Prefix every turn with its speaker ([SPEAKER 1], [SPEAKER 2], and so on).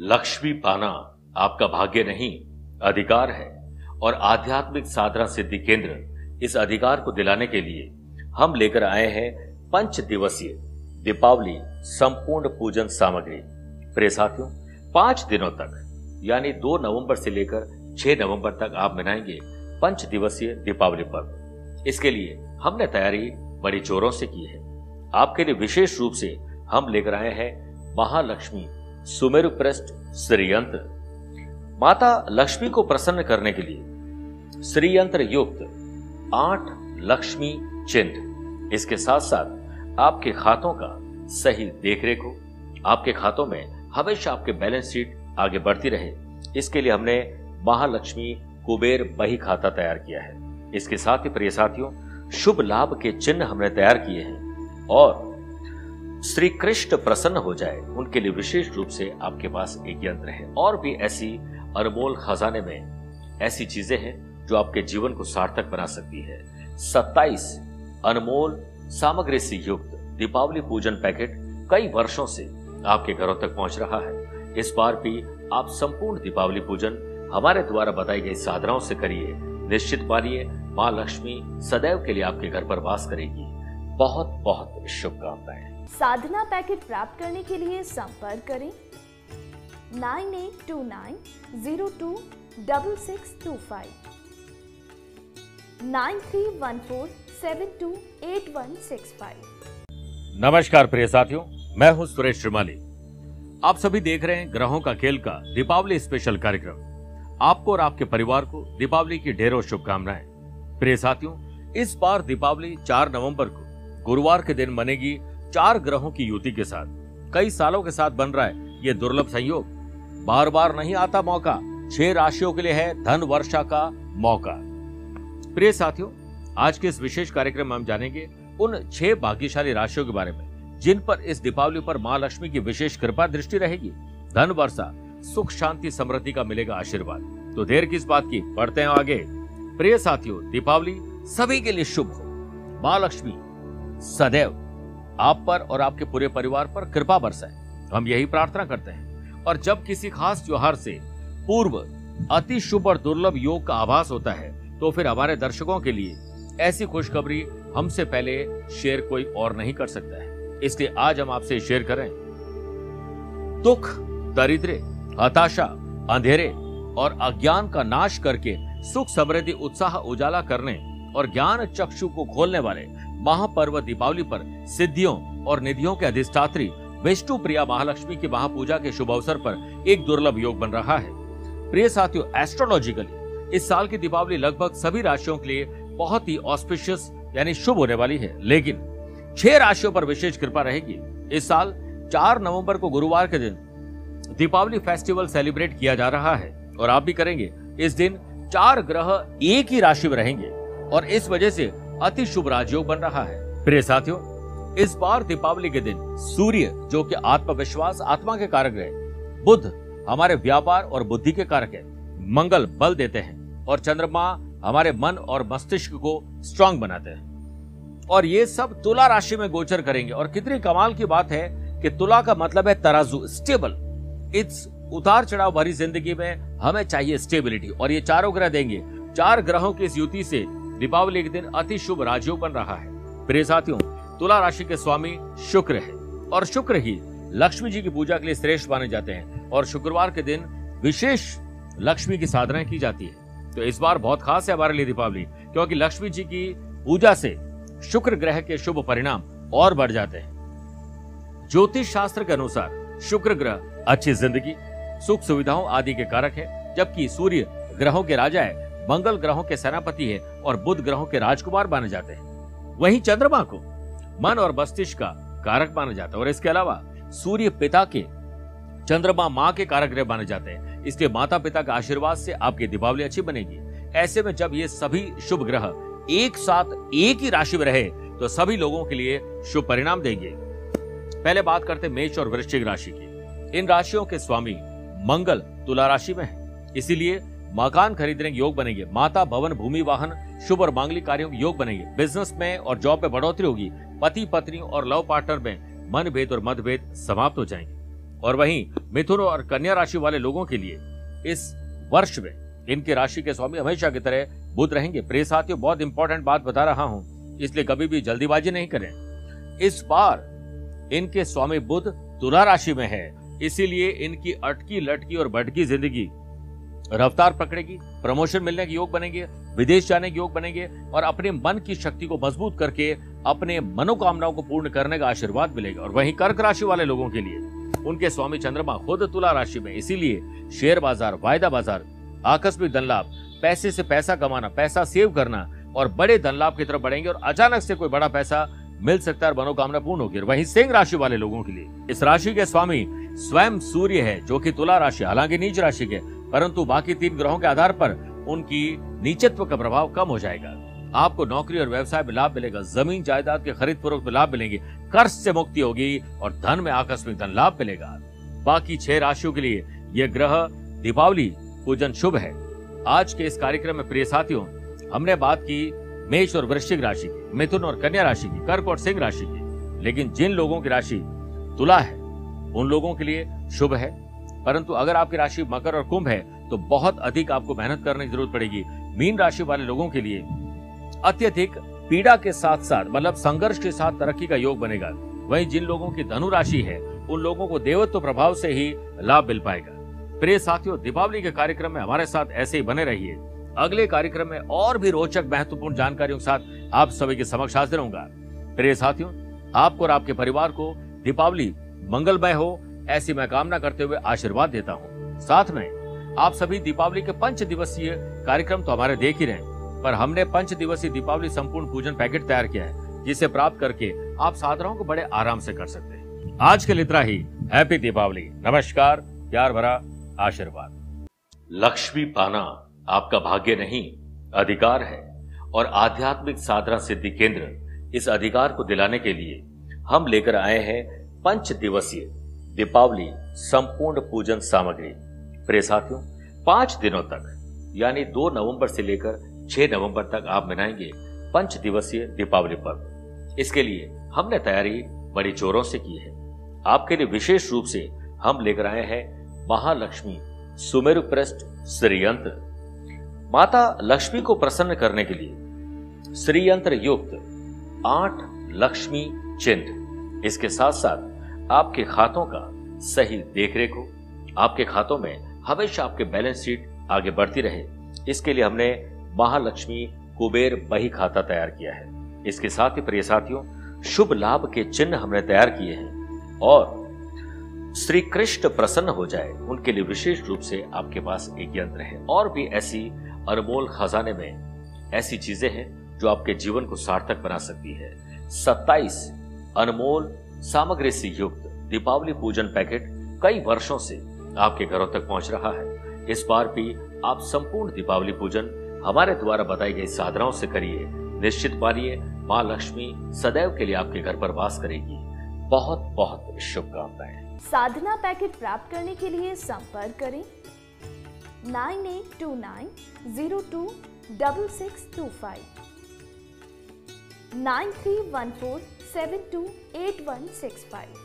[SPEAKER 1] लक्ष्मी पाना आपका भाग्य नहीं, अधिकार है। और आध्यात्मिक साधना सिद्धि केंद्र इस अधिकार को दिलाने के लिए हम लेकर आए हैं पंच दिवसीय दीपावली संपूर्ण पूजन सामग्री। प्रिय साथियों, पाँच दिनों तक, यानी दो नवंबर से लेकर छह नवंबर तक आप मनाएँगे पंच दिवसीय दीपावली पर्व। इसके लिए हमने तैयारी बड़ी जोरों से की है। आपके लिए विशेष रूप से हम लेकर आए हैं महालक्ष्मी सुमेरु प्रस्ट श्रीयंत्र माता लक्ष्मी को प्रसन्न करने के लिए श्रीयंत्र युक्त आठ लक्ष्मी चिन्ह। इसके साथ साथ आपके खातों का सही देखरेख। हो आपके खातों में हमेशा आपके बैलेंस शीट आगे बढ़ती रहे। इसके लिए हमने महालक्ष्मी कुबेर बही खाता तैयार किया है। इसके साथ ही प्रिय साथियों, शुभ लाभ के चिन्ह हमने तैयार किए हैं और श्री कृष्ण प्रसन्न हो जाए, उनके लिए विशेष रूप से आपके पास एक यंत्र है। और भी ऐसी अनमोल खजाने में ऐसी चीज़ें हैं जो आपके जीवन को सार्थक बना सकती है। 27 अनमोल सामग्री से युक्त दीपावली पूजन पैकेट कई वर्षों से आपके घरों तक पहुँच रहा है। इस बार भी आप संपूर्ण दीपावली पूजन हमारे द्वारा बताई गई साधनाओं से करिए। निश्चित मानिए, माँ लक्ष्मी सदैव के लिए आपके घर पर वास करेगी। बहुत बहुत शुभकामनाएँ।
[SPEAKER 2] साधना पैकेट प्राप्त करने के लिए संपर्क करें। Nine eight two nine zero two double six two five. Nine three one four seven two eight one six five.
[SPEAKER 1] नमस्कार प्रिय साथियों, मैं हूँ सुरेश श्रीमाली। आप सभी देख रहे हैं ग्रहों का खेल का दीपावली स्पेशल कार्यक्रम। आपको और आपके परिवार को दीपावली की ढेरों शुभकामनाएँ। प्रिय साथियों, इस बार दीपावली 4 नवंबर को गुरुवार के दिन मनेगी चार ग्रहों की युति के साथ। कई सालों के साथ बन रहा है ये दुर्लभ संयोग। बार बार नहीं आता मौका। छह राशियों के लिए है धन वर्षा का मौका। प्रिय साथियों, आज के इस विशेष कार्यक्रम में हम जानेंगे उन छह भाग्यशाली राशियों के बारे में, जिन पर इस दीपावली पर माँ लक्ष्मी की विशेष कृपा दृष्टि रहेगी। धन वर्षा, सुख, शांति, समृद्धि का मिलेगा आशीर्वाद। तो देर किस बात की? पढ़ते हैं आगे। प्रिय साथियों, दीपावली सभी के लिए शुभ हो। माँ लक्ष्मी, सदैव। आप पर और आपके पूरे परिवार पर कृपा बरसाए हम यही प्रार्थना करते हैं। और जब किसी खास त्योहार से पूर्व अति शुभ और दुर्लभ योग का आभास होता है तो फिर हमारे दर्शकों के लिए ऐसी खुशखबरी हमसे पहले शेयर कोई और नहीं कर सकता है। इसलिए आज हम आपसे शेयर करें। दुख, दरिद्र, हताशा, अंधेरे और अज्ञान का नाश करके सुख समृद्धि उत्साह उजाला करने और ज्ञान चक्षु को खोलने वाले महापर्व दीपावली पर सिद्धियों और निधियों के अधिष्ठात्री विष्णु प्रिया महालक्ष्मी की महापूजा के शुभ अवसर पर एक दुर्लभ योग बन रहा है। प्रिय साथियों एस्ट्रोलॉजिकली इस साल की दीपावली लगभग सभी राशियों के लिए बहुत ही ऑस्पिशियस यानी शुभ होने वाली है। लेकिन छह राशियों पर विशेष कृपा रहेगी। इस साल चार नवंबर को गुरुवार के दिन दीपावली फेस्टिवल सेलिब्रेट किया जा रहा है और आप भी करेंगे। इस दिन चार ग्रह एक ही राशि में रहेंगे और इस वजह से अति शुभ राजयोग बन रहा है। प्रिय साथियों, इस बार दीपावली के दिन सूर्य, जो कि आत्मविश्वास, आत्मा के कारक है बुद्ध हमारे व्यापार और बुद्धि के कारक है, मंगल बल देते हैं और चंद्रमा हमारे मन और मस्तिष्क को स्ट्रांग बनाते हैं। और ये सब तुला राशि में गोचर करेंगे। और कितनी कमाल की बात है कि तुला का मतलब है तराजू स्टेबल इट्स उतार चढ़ाव भरी ज़िंदगी में हमें चाहिए स्टेबिलिटी और ये चारों ग्रह देंगे। चार ग्रहों की इस युति से दीपावली के दिन अति शुभ राजयोग बन रहा है। प्रिय साथियों, तुला राशि के स्वामी शुक्र है और शुक्र ही लक्ष्मी जी की पूजा के लिए श्रेष्ठ माने जाते हैं और शुक्रवार के दिन विशेष लक्ष्मी की साधना की जाती है। तो इस बार बहुत खास है हमारे लिए दीपावली, क्योंकि लक्ष्मी जी की पूजा से शुक्र ग्रह के शुभ परिणाम और बढ़ जाते हैं। ज्योतिष शास्त्र के अनुसार शुक्र ग्रह अच्छी ज़िंदगी, सुख सुविधाओं आदि के कारक है, जबकि सूर्य ग्रहों के राजा है, मंगल ग्रहों के सेनापति है और बुध ग्रहों के राजकुमार माने जाते हैं। वहीं चंद्रमा को मन और मस्तिष्क का कारक माना जाता है और इसके अलावा सूर्य पिता के चंद्रमा माँ के कारक ग्रह माने जाते हैं। इसलिए माता पिता का आशीर्वाद से आपकी दीपावली अच्छी बनेगी। ऐसे में जब ये सभी शुभ ग्रह एक साथ एक ही राशि में रहे तो सभी लोगों के लिए शुभ परिणाम देंगे। पहले बात करते मेष और वृश्चिक राशि की। इन राशियों के स्वामी मंगल तुला राशि में है। इसीलिए मकान खरीदने योग बनेंगे। माता, भवन, भूमि, वाहन, शुभ और मांगलिक कार्यों योग बनेंगे। बिज़नेस में और जॉब में बढ़ोतरी होगी। पति, पत्नी और लव पार्टनर में मन भेद और मतभेद समाप्त हो जाएँगे। और वहीं मिथुन और कन्या राशि वाले लोगों के लिए इस वर्ष में इनके राशि के स्वामी हमेशा की तरह बुद्ध रहेंगे। प्रिय साथियों, बहुत इंपॉर्टेंट बात बता रहा हूँ, इसलिए कभी भी जल्दीबाजी नहीं करें। इस बार इनके स्वामी बुद्ध तुला राशि में है, इसीलिए इनकी अटकी लटकी और भटकी ज़िंदगी रफ्तार पकड़ेगी प्रमोशन मिलने के योग बनेंगे, विदेश जाने के योग बनेंगे और अपने मन की शक्ति को मज़बूत करके अपने मनोकामनाओं को पूर्ण करने का आशीर्वाद मिलेगा। और वहीं कर्क राशि वाले लोगों के लिए, उनके स्वामी चंद्रमा खुद तुला राशि में, इसीलिए शेयर बाज़ार, वायदा बाज़ार, आकस्मिक धन लाभ, पैसे से पैसा कमाना, पैसा सेव करना और बड़े धन लाभ की तरफ़ बढ़ेंगे और अचानक से कोई बड़ा पैसा मिल सकता है और मनोकामना पूर्ण होगी। वहीं सिंह राशि वाले लोगों के लिए, इस राशि के स्वामी स्वयं सूर्य है, जो कि तुला राशि, हालाँकि नीच राशि के परंतु बाकी तीन ग्रहों के आधार पर उनकी नीचत्व का प्रभाव कम हो जाएगा। आपको नौकरी और व्यवसाय में लाभ मिलेगा, ज़मीन जायदाद के खरीद पूर्वक में लाभ मिलेंगे, कर्ज से मुक्ति होगी और धन में आकस्मिक धन लाभ मिलेगा। बाकी छह राशियों के लिए यह ग्रह दीपावली, पूजन शुभ है। आज के इस कार्यक्रम में प्रिय साथियों, हमने बात की मेष और वृश्चिक राशि की, मिथुन और कन्या राशि की, कर्क और सिंह राशि की। लेकिन जिन लोगों की राशि तुला है, उन लोगों के लिए शुभ है। परंतु अगर आपकी राशि मकर और कुंभ है तो बहुत अधिक आपको मेहनत करने की ज़रूरत पड़ेगी। मीन राशि वाले लोगों के लिए अत्यधिक पीड़ा के साथ साथ मतलब संघर्ष के साथ तरक्की का योग बनेगा। वहीं जिन लोगों की धनु राशि है, उन लोगों को देवत्व प्रभाव से ही लाभ मिल पाएगा। प्रिय साथियों, दीपावली के कार्यक्रम में हमारे साथ ऐसे ही बने रहिए। अगले कार्यक्रम में और भी रोचक, महत्वपूर्ण जानकारियों के साथ आप सभी के समक्ष हाजिर होगा प्रिय साथियों, आपको और आपके परिवार को दीपावली मंगलमय हो ऐसी मैं कामना करते हुए आशीर्वाद देता हूँ। साथ में, आप सभी दीपावली के पंच दिवसीय कार्यक्रम तो हमारे देख ही रहे पर हमने पंच दिवसीय दीपावली संपूर्ण पूजन पैकेट तैयार किया है, जिसे प्राप्त करके आप साधनाओं को बड़े आराम से कर सकते हैं। आज के लिए इतना ही। हैप्पी दीपावली। नमस्कार, प्यार भरा आशीर्वाद। लक्ष्मी पाना आपका भाग्य नहीं, अधिकार है, और आध्यात्मिक साधना सिद्धि केंद्र इस अधिकार को दिलाने के लिए हम लेकर आए हैं पंच दिवसीय दीपावली, संपूर्ण पूजन सामग्री। प्रिय साथियों, पाँच दिनों तक, यानी दो नवंबर से लेकर छह नवंबर तक आप मनाएँगे पंच दिवसीय दीपावली पर्व। इसके लिए हमने तैयारी बड़ी जोरों से की है। आपके लिए विशेष रूप से हम लेकर आए हैं महालक्ष्मी सुमेरु प्रष्ट श्रीयंत्र। माता लक्ष्मी को प्रसन्न करने के लिए श्रीयंत्र युक्त आठ लक्ष्मी चिन्ह। इसके साथ साथ आपके खातों का सही देखरेख हो। आपके खातों में हमेशा आपके बैलेंस शीट आगे बढ़ती रहे। इसके लिए हमने महालक्ष्मी कुबेर बही खाता तैयार किया है। इसके साथ ही प्रिय साथियों, शुभ लाभ के चिन्ह हमने तैयार किए हैं और श्री कृष्ण प्रसन्न हो जाए, उनके लिए विशेष रूप से आपके पास एक यंत्र है। और भी ऐसी अनमोल खजाने में ऐसी चीज़ें हैं जो आपके जीवन को सार्थक बना सकती है। 27 अनमोल सामग्री से युक्त दीपावली पूजन पैकेट कई वर्षों से आपके घरों तक पहुँच रहा है। इस बार भी आप संपूर्ण दीपावली पूजन हमारे द्वारा बताई गई साधनाओं से करिए। निश्चित मानिए, माँ लक्ष्मी सदैव के लिए आपके घर पर वास करेगी। बहुत बहुत शुभकामनाएँ।
[SPEAKER 2] साधना पैकेट प्राप्त करने के लिए संपर्क करें। Nine eight two nine zero two double six two five. 9314 728165.